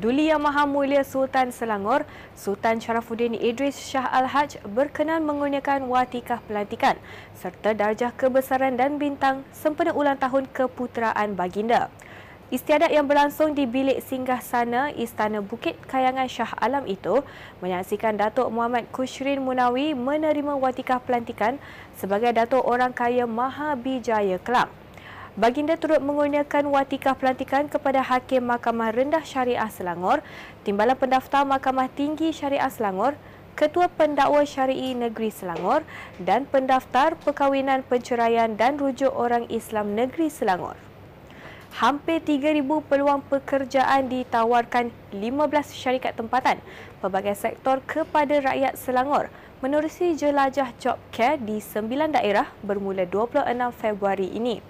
Duli Yang Maha Mulia Sultan Selangor, Sultan Sharafuddin Idris Shah Al-Haj berkenan mengurniakan watikah pelantikan serta darjah kebesaran dan bintang sempena ulang tahun keputeraan baginda. Istiadat yang berlangsung di bilik singgah sana Istana Bukit Kayangan Shah Alam itu menyaksikan Datuk Muhammad Kushrin Munawi menerima watikah pelantikan sebagai Datuk Orang Kaya Maha Bijaya Kelang. Baginda turut mengurniakan watikah pelantikan kepada Hakim Mahkamah Rendah Syariah Selangor, Timbalan Pendaftar Mahkamah Tinggi Syariah Selangor, Ketua Pendakwa Syari'i Negeri Selangor dan Pendaftar Perkahwinan Penceraian dan Rujuk Orang Islam Negeri Selangor. Hampir 3,000 peluang pekerjaan ditawarkan 15 syarikat tempatan pelbagai sektor kepada rakyat Selangor menerusi jelajah job care di 9 daerah bermula 26 Februari ini.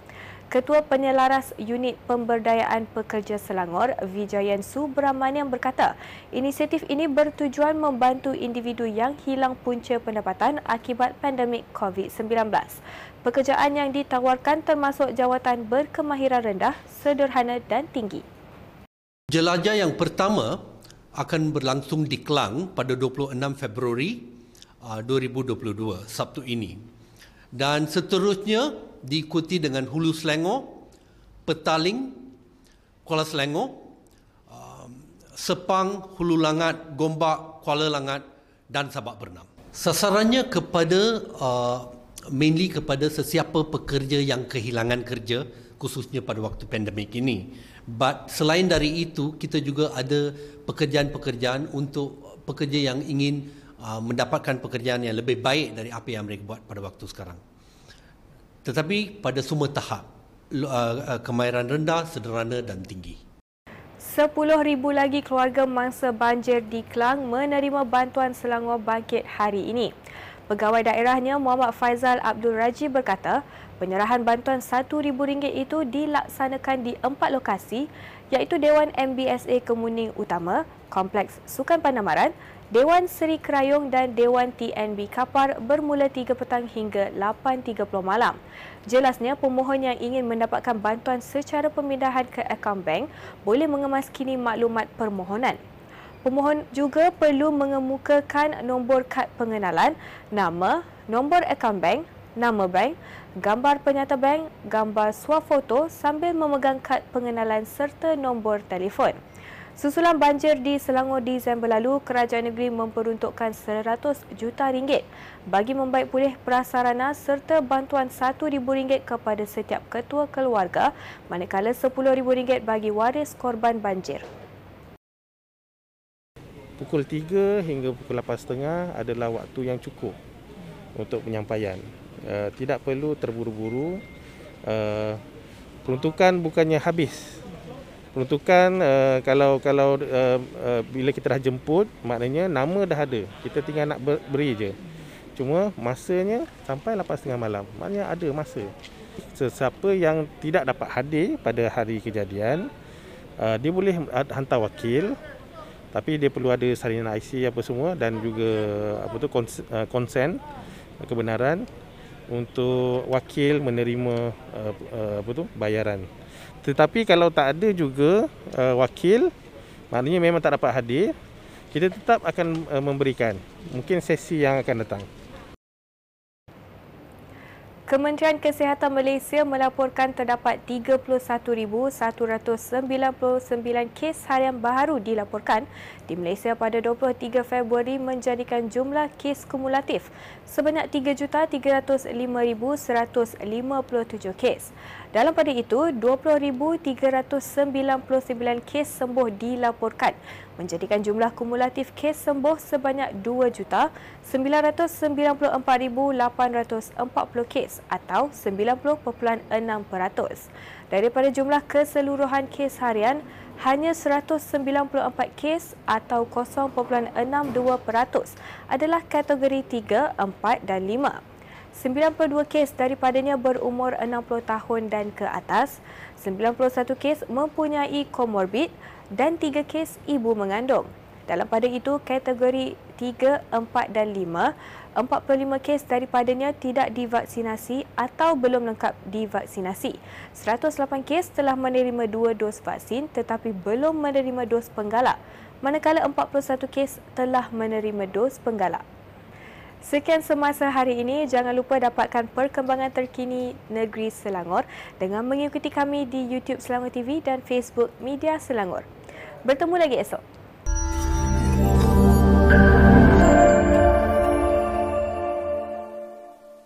Ketua Penyelaras Unit Pemberdayaan Pekerja Selangor, Vijayan Subramaniam berkata, inisiatif ini bertujuan membantu individu yang hilang punca pendapatan akibat pandemik COVID-19. Pekerjaan yang ditawarkan termasuk jawatan berkemahiran rendah, sederhana dan tinggi. Jelajah yang pertama akan berlangsung di Kelang pada 26 Februari 2022, uh, Sabtu ini. Dan seterusnya diikuti dengan Hulu Selangor, Petaling, Kuala Selangor, um, Sepang, Hulu Langat, Gombak, Kuala Langat dan Sabak Bernam. Sasarannya kepada uh, mainly kepada sesiapa pekerja yang kehilangan kerja khususnya pada waktu pandemik ini. But selain dari itu kita juga ada pekerjaan-pekerjaan untuk pekerja yang ingin uh, mendapatkan pekerjaan yang lebih baik dari apa yang mereka buat pada waktu sekarang tetapi pada semua tahap uh, uh, kemahiran rendah, sederhana dan tinggi. 10,000 lagi keluarga mangsa banjir di Kelang menerima bantuan Selangor Bangkit hari ini. Pegawai daerahnya Muhammad Faizal Abdul Raji berkata, penyerahan bantuan RM1,000 itu dilaksanakan di empat lokasi iaitu Dewan MBSA Kemuning Utama, Kompleks Sukan Pandamaran, Dewan Seri Kerayong dan Dewan TNB Kapar bermula 3 petang hingga 8.30 malam. Jelasnya, pemohon yang ingin mendapatkan bantuan secara pemindahan ke akaun bank boleh mengemas kini maklumat permohonan. Pemohon juga perlu mengemukakan nombor kad pengenalan, nama, nombor akaun bank, nama bank, gambar penyata bank, gambar swafoto sambil memegang kad pengenalan serta nombor telefon. Susulan banjir di Selangor Disember lalu, kerajaan negeri memperuntukkan 100 juta ringgit bagi membaik pulih prasarana serta bantuan RM1,000 kepada setiap ketua keluarga manakala RM10,000 bagi waris korban banjir. Pukul 3 hingga pukul 8.30 adalah waktu yang cukup untuk penyampaian. Uh, tidak perlu terburu-buru. Uh, peruntukan bukannya habis. Peruntukan uh, kalau kalau uh, uh, bila kita dah jemput maknanya nama dah ada. Kita tinggal nak beri je. Cuma masanya sampai 8.30 malam. Maknanya ada masa. Sesiapa yang tidak dapat hadir pada hari kejadian uh, dia boleh hantar wakil tapi dia perlu ada salinan IC apa semua dan juga apa tu konsen uh, kebenaran untuk wakil menerima uh, apa tu bayaran tetapi kalau tak ada juga wakil, maknanya memang tak dapat hadir, kita tetap akan memberikan mungkin sesi yang akan datang. Kementerian Kesihatan Malaysia melaporkan terdapat 31,199 kes harian baharu dilaporkan di Malaysia pada 23 Februari menjadikan jumlah kes kumulatif sebanyak 3,305,157 kes. Dalam pada itu, 20,399 kes sembuh dilaporkan menjadikan jumlah kumulatif kes sembuh sebanyak 2,994,840 kes atau 90.6%. Daripada jumlah keseluruhan kes harian, hanya 194 kes atau 0.62% adalah kategori 3, 4 dan 5. 92 kes daripadanya berumur 60 tahun dan ke atas, 91 kes mempunyai komorbid dan 3 kes ibu mengandung. Dalam pada itu, kategori 3, 4 dan 5, 45 kes daripadanya tidak divaksinasi atau belum lengkap divaksinasi. 108 kes telah menerima dua dos vaksin tetapi belum menerima dos penggalak, manakala 41 kes telah menerima dos penggalak. Sekian semasa hari ini, jangan lupa dapatkan perkembangan terkini negeri Selangor dengan mengikuti kami di YouTube Selangor TV dan Facebook Media Selangor. Bertemu lagi esok.